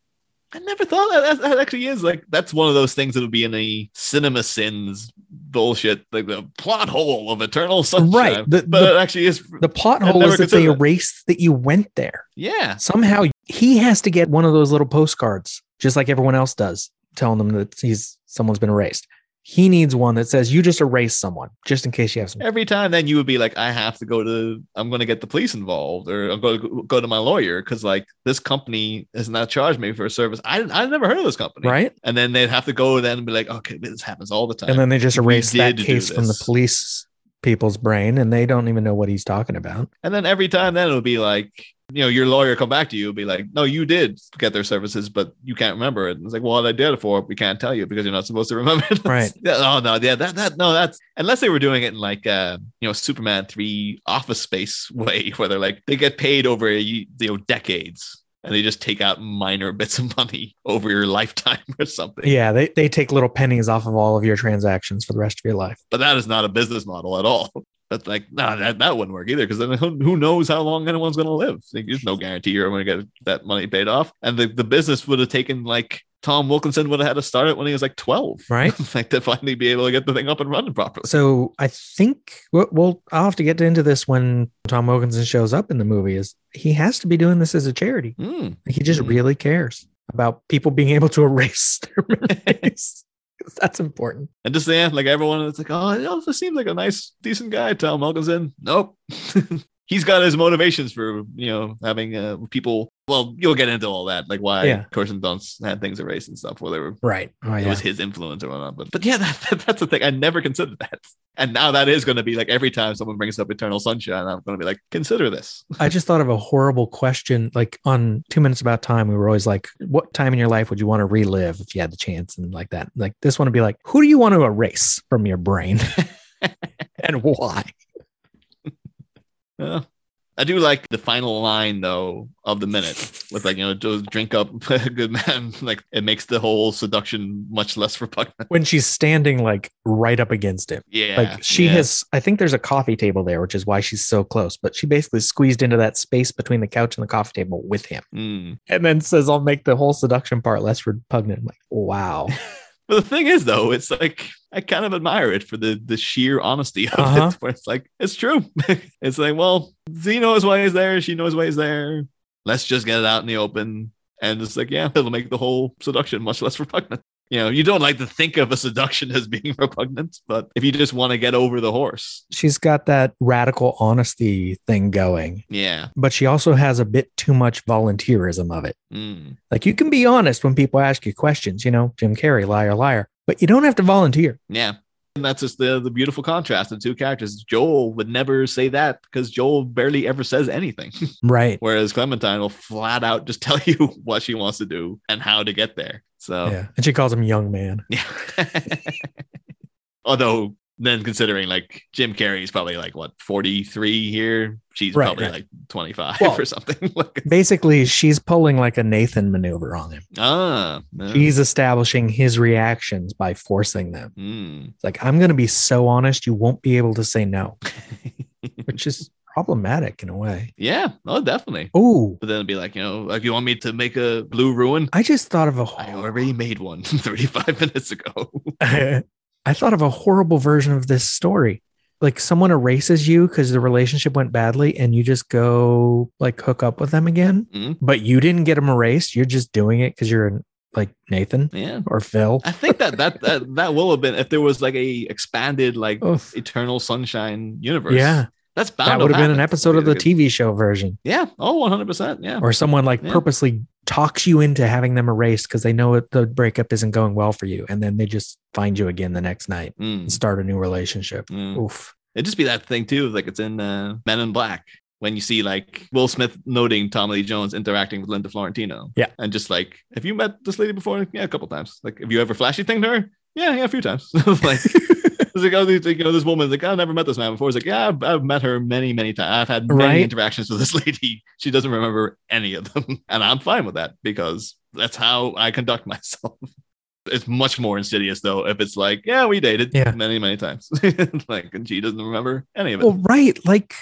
I never thought that, that that actually is like that's one of those things that would be in a CinemaSins bullshit, like the plot hole of Eternal Sunshine. Right. The- but the- it actually is. The plot hole is that they considered that. erased that you went there. yeah. Somehow he has to get one of those little postcards, just like everyone else does, telling them that he's someone's been erased. He needs one that says you just erase someone, just in case you have some. Every time, then you would be like, I have to go to. I'm going to get the police involved, or I'm going to go to my lawyer because like this company has not charged me for a service. I I never heard of this company. Right. And then they'd have to go then and be like, okay, this happens all the time. And then they just erase that case from the police people's brain and they don't even know what he's talking about. And then every time then it'll be like, you know, your lawyer come back to you, be like, no, you did get their services, but you can't remember it. And it's like, well, I did it for, we can't tell you because you're not supposed to remember it. Right. oh no, yeah, that that no, that's unless they were doing it in like uh, you know, Superman 3 office space way where they're like they get paid over you know decades and they just take out minor bits of money over your lifetime or something. Yeah, they, they take little pennies off of all of your transactions for the rest of your life. But that is not a business model at all. That's like, no, that, that wouldn't work either because then who, who knows how long anyone's going to live? Like, there's no guarantee you're going to get that money paid off. And the, the business would have taken like Tom Wilkinson would have had to start it when he was like 12, Right. like to finally be able to get the thing up and running properly. So I think well, well, I'll have to get into this when Tom Wilkinson shows up in the movie. Is he has to be doing this as a charity? Mm. He just Mhm. really cares about people being able to erase their memories. That's important. And just yeah, like everyone, it's like, oh, this seems like a nice, decent guy. Tom Wilkinson. Nope. He's got his motivations for you know having uh, people. Well, you'll get into all that, like why Yeah. Kirsten Dunst had things erased and stuff, where they were Right. Oh, it yeah. was his influence or whatnot. But but yeah, that, that's the thing. I never considered that. And now that is going to be like every time someone brings up Eternal Sunshine, I'm going to be like, consider this. I just thought of a horrible question. Like on Two Minutes About Time, we were always like, what time in your life would you want to relive if you had the chance? And like that. Like this one would be like, who do you want to erase from your brain? and why? Yeah. I do like the final line though of the minute with like you know just drink up good man like it makes the whole seduction much less repugnant. When she's standing like right up against him. Yeah, Like she yeah. has, I think there's a coffee table there, which is why she's so close. But she basically squeezed into that space between the couch and the coffee table with him, Mm. and then says, "I'll make the whole seduction part less repugnant." I'm like, wow, But the thing is, though, it's like I kind of admire it for the the sheer honesty of Uh-huh. it, where it's like it's true. it's like, well, Z knows why he's there, she knows why he's there. Let's just get it out in the open, and it's like, yeah, it'll make the whole seduction much less repugnant. You know, you don't like to think of a seduction as being repugnant, but if you just want to get over the horse, She's got that radical honesty thing going, yeah, but she also has a bit too much volunteerism of it. Mm. Like you can be honest when people ask you questions, you know, Jim Carrey, liar, liar, but you don't have to volunteer. Yeah. And that's just the, the beautiful contrast of two characters. Joel would never say that because Joel barely ever says anything. Right. Whereas Clementine will flat out just tell you what she wants to do and how to get there. So, Yeah. And she calls him young man. yeah. Although, then considering like Jim Carrey's probably like what, 43 here? She's Right, probably right. like 25 Well, or something. Basically, she's pulling like a Nathan maneuver on him. ah, no. She's establishing his reactions by forcing them. Mm. It's like, I'm going to be so honest, you won't be able to say no, which is problematic in a way. yeah, oh, definitely. Oh, But then it'd be like, you know, like you want me to make a blue ruin? I just thought of a I already made one 35 minutes ago. I thought of a horrible version of this story. Like someone erases you because the relationship went badly and you just go like hook up with them again, Mhm. but you didn't get them erased. You're just doing it because you're like Nathan Yeah. or Phil. I think that, that that that will have been if there was like a expanded like Oof. eternal sunshine universe. Yeah, That's bound that would have been an episode of the TV show version. Yeah. Oh, 100 percent. Yeah. Or someone like Yeah. purposely talks you into having them erased because they know the breakup isn't going well for you. And then they just find you again the next night Mm, and start a new relationship. mm. Oof. It'd just be that thing too, like it's in uh, Men in Black when you see like Will Smith noting Tommy Lee Jones interacting with Linda Fiorentino. Yeah. And just like, have you met this lady before? Yeah, a couple times. Like, have you ever flashy thing to her? Yeah, yeah, a few times. like, it's like, oh, these- you know, this woman's like, oh, I've never met this man before. It's like, yeah, I've, I've met her many, many times. I've had many Right. interactions with this lady. She doesn't remember any of them. And I'm fine with that because that's how I conduct myself. It's much more insidious though if it's like, yeah, we dated Yeah. many, many times. like, and she doesn't remember any of it. Well, right. Like,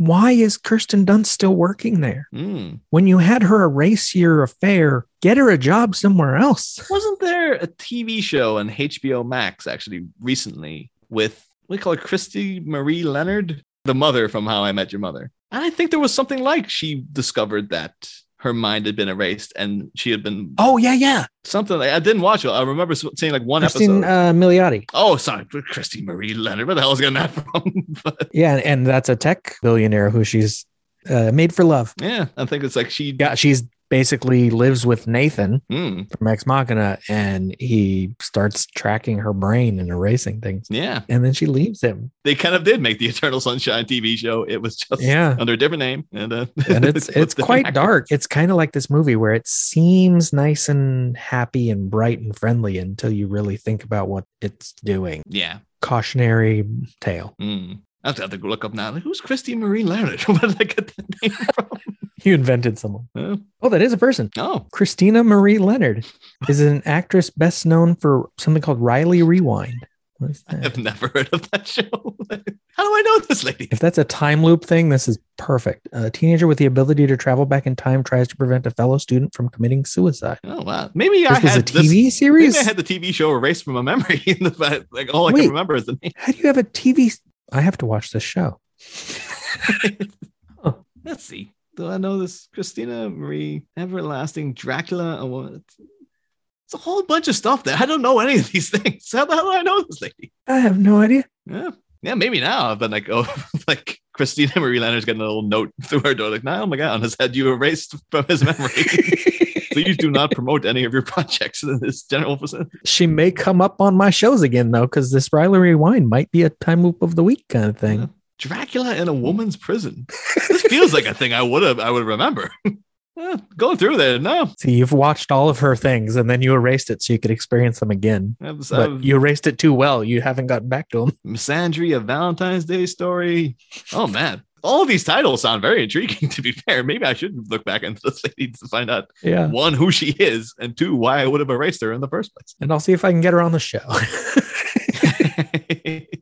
why is Kirsten Dunst still working there? Mm. When you had her erase your affair, get her a job somewhere else. Wasn't there a TV show on HBO Max actually recently with we call her Christy Marie Leonard, the mother from How I Met Your Mother? And I think there was something like she discovered that her mind had been erased and she had been Oh, yeah, yeah. something like I didn't watch it. I remember seeing like one Cristin episode. uh, Milioti. oh, sorry, Christy Marie Leonard. Where the hell is getting that from? but Yeah. And that's a tech billionaire who she's uh, made for love. yeah, I think it's like she. Yeah. She's basically lives with Nathan Mm, from Ex Machina and he starts tracking her brain and erasing things. yeah, And then she leaves him. they kind of did make the Eternal Sunshine TV show. It was just Yeah. under a different name, and uh, and it's it's quite actors. dark. It's kind of like this movie where it seems nice and happy and bright and friendly until you really think about what it's doing. Yeah. Cautionary tale. Mm. I have to have to look up now. Like, who's Christy Marie Leonard? Where did I get that name from? You invented someone. Uh, Oh, that is a person. oh, Christina Marie Leonard is an actress best known for something called Riley Rewind. What is that? I've never heard of that show. How do I know this lady? If that's a time loop thing, this is perfect. A teenager with the ability to travel back in time tries to prevent a fellow student from committing suicide. Oh wow, maybe I This was a had this- TV series. Maybe I had the TV show erased from my memory. In the like all I Wait. can remember is the name. How do you have a TV? I have to watch this show. Let's see. Do I know this? Christina Marie, Everlasting Dracula. what- It's a whole bunch of stuff there. I don't know any of these things. How the hell do I know this lady? I have no idea. Yeah, yeah. Maybe now I've been like, oh, like Christina Marie Leonard's getting a little note through her door, like, Niall oh McGowan has had you erased from his memory. Please do not promote any of your projects in this general vicinity. she may come up on my shows again though, because this Riley Rewind might be a time loop of the week kind of thing. Dracula in a woman's prison. This feels like a thing I would have I would remember. Eh, going through there, no. See, you've watched all of her things and then you erased it so you could experience them again. I've, But I've- you erased it too well. You haven't gotten back to them. Misandry, a Valentine's Day story. Oh man. All of these titles sound very intriguing, to be fair. Maybe I should look back into this lady to find out Yeah. one, who she is, and two, why I would have erased her in the first place. And I'll see if I can get her on the show.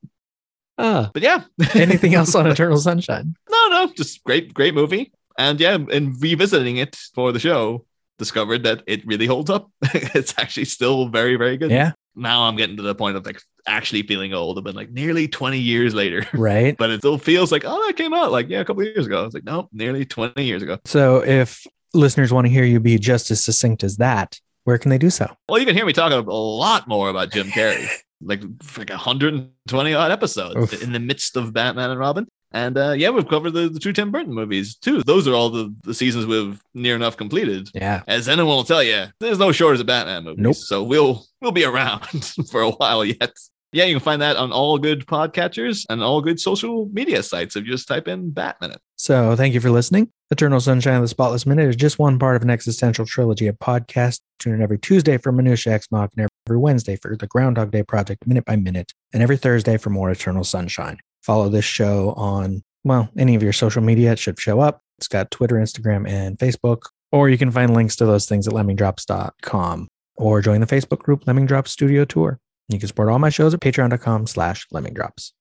ah, but yeah. anything else on Eternal Sunshine? No, no, just great, great movie. And yeah, in revisiting it for the show, discovered that it really holds up. it's actually still very, very good. Yeah. now I'm getting to the point of like actually feeling old. I've been like nearly 20 years later, Right. but it still feels like, oh, that came out like, yeah, a couple of years ago. It's like, no, nearly 20 years ago. So if listeners want to hear you be just as succinct as that, where can they do so? Well, you can hear me talk a lot more about Jim Carrey, like like 120 odd episodes Oof. in the midst of Batman and Robin. And uh, yeah, we've covered the, the two Tim Burton movies too. Those are all the, the seasons we've near enough completed. Yeah. As anyone will tell you, there's no shortage of Batman movies. Nope. So we'll we'll be around for a while yet. Yeah, you can find that on all good podcatchers and all good social media sites if you just type in Bat Minute. So thank you for listening. Eternal Sunshine of the Spotless Minute is just one part of an existential trilogy of podcasts. Tune in every Tuesday for Minutia X Machina, every Wednesday for the Groundhog Day Project Minute by Minute, and every Thursday for more Eternal Sunshine. Follow this show on, well, any of your social media. It should show up. It's got Twitter, Instagram, and Facebook. Or you can find links to those things at lemmingdrops.com or join the Facebook group Lemming Drops Studio Tour. You can support all my shows at patreon.com slash lemmingdrops.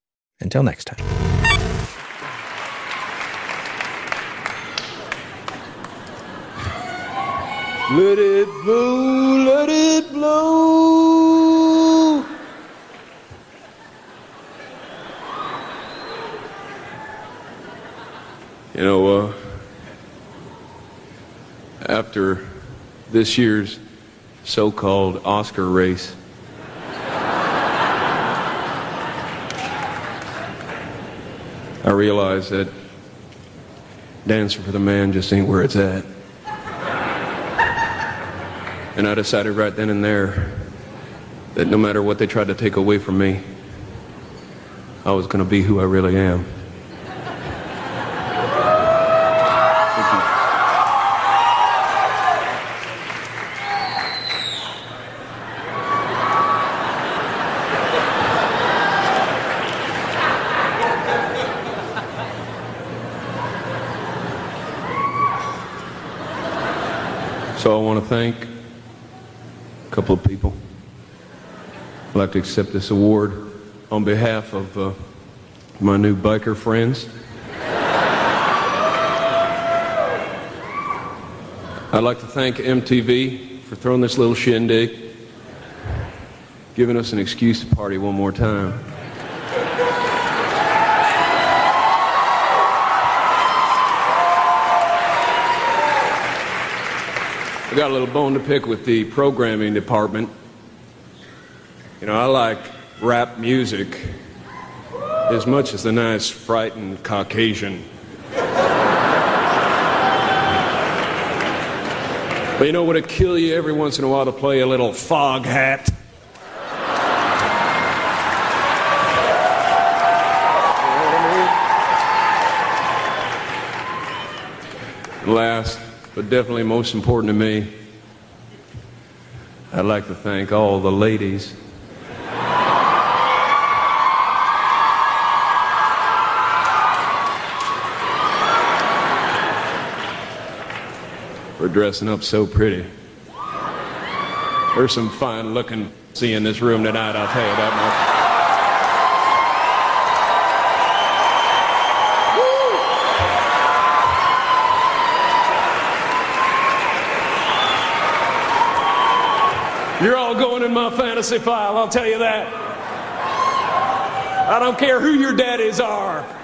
Until next time. Let it blow, let it blow. You know, uh, after this year's so called Oscar race, I realized that dancing for the man just ain't where it's at. And I decided right then and there that no matter what they tried to take away from me, I was going to be who I really am. Thank you. So I want to thank a couple of people. I'd to accept this award on behalf of uh, my new biker friends. I'd like to thank MTV for throwing this little shindig, giving us an excuse to party one more time. I got a little bone to pick with the programming department. You know, I like rap music as much as the nice, frightened Caucasian. But you know, it kill you every once in a while to play a little Foghat? Last, but definitely most important to me, I'd like to thank all the ladies. For dressing up so pretty. There's some fine looking see in this room tonight, I'll tell you that much. You're all going in my fantasy file, I'll tell you that. I don't care who your daddies are.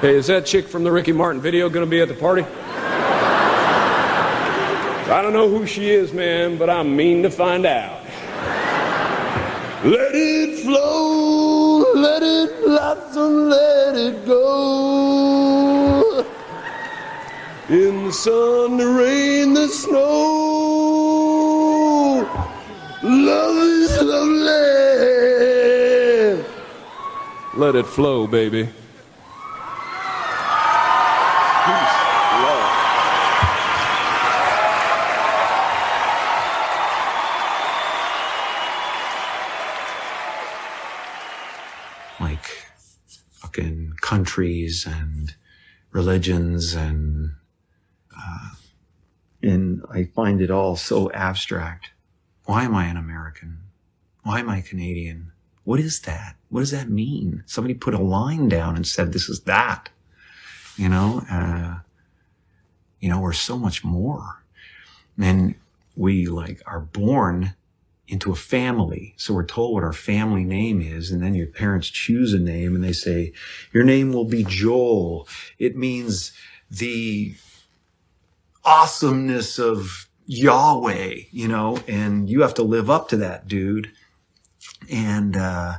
Hey, is that chick from the Ricky Martin video going to be at the party? I don't know who she is, man, but I'm mean to find out. Let it flow, let it blossom, let it go. In the sun, the rain, the snow. Love is lovely. Let it flow, baby. like fucking countries and religions and uh, and I find it all so abstract. Why am I an American? Why am I Canadian? What is that? What does that mean? Somebody put a line down and said this is that. You know, uh, You know, we're so much more. And we like are born into a family. So we're told what our family name is. And then your parents choose a name and they say, your name will be Joel. It means the awesomeness of Yahweh, you know, and you have to live up to that, dude. And, uh,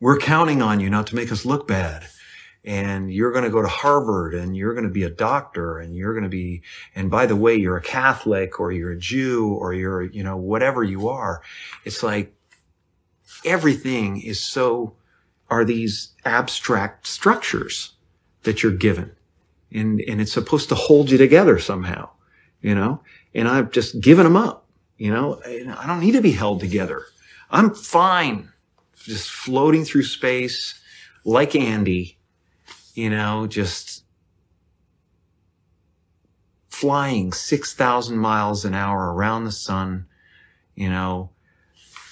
we're counting on you not to make us look bad and you're going to go to Harvard and you're going to be a doctor and you're going to be, and by the way, you're a Catholic or you're a Jew or you're, you know, whatever you are. It's like everything is so, are these abstract structures that you're given. And, and it's supposed to hold you together somehow, you know, and I've just given them up, you know, I don't need to be held together. I'm fine just floating through space like Andy you know, just flying 6,000 miles an hour around the sun, you know,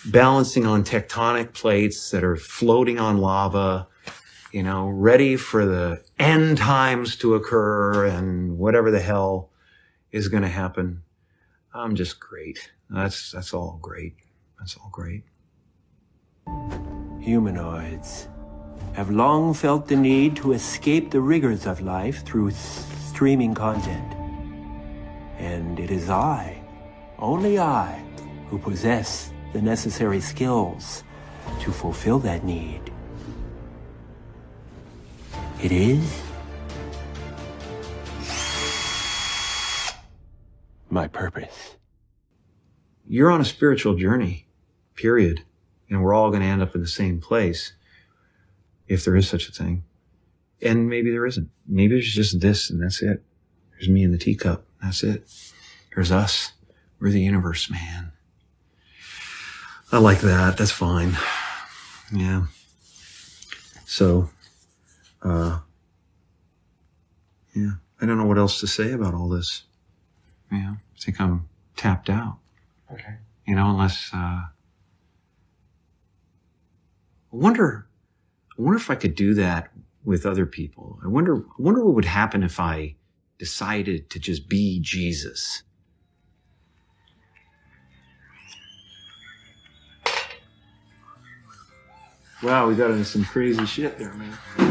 balancing on tectonic plates that are floating on lava, you know, ready for the end times to occur and whatever the hell is going to happen. I'm just great. That's, that's all great. That's all great. Humanoids have long felt the need to escape the rigors of life through streaming content. And it is I, only I, who possess the necessary skills to fulfill that need. It is my purpose. You're on a spiritual journey, period. And we're all going to end up in the same place if there is such a thing. And maybe there isn't. Maybe there's just this and that's it. There's me in the teacup. That's it. There's us. We're the universe, man. I like that. That's fine. Yeah. So, uh, yeah, I don't know what else to say about all this. Yeah, I think I'm tapped out. Okay. You know, unless, uh, I wonder I wonder if I could do that with other people. I wonder, I wonder what would happen if I decided to just be Jesus. Wow, we got into some crazy shit there, man.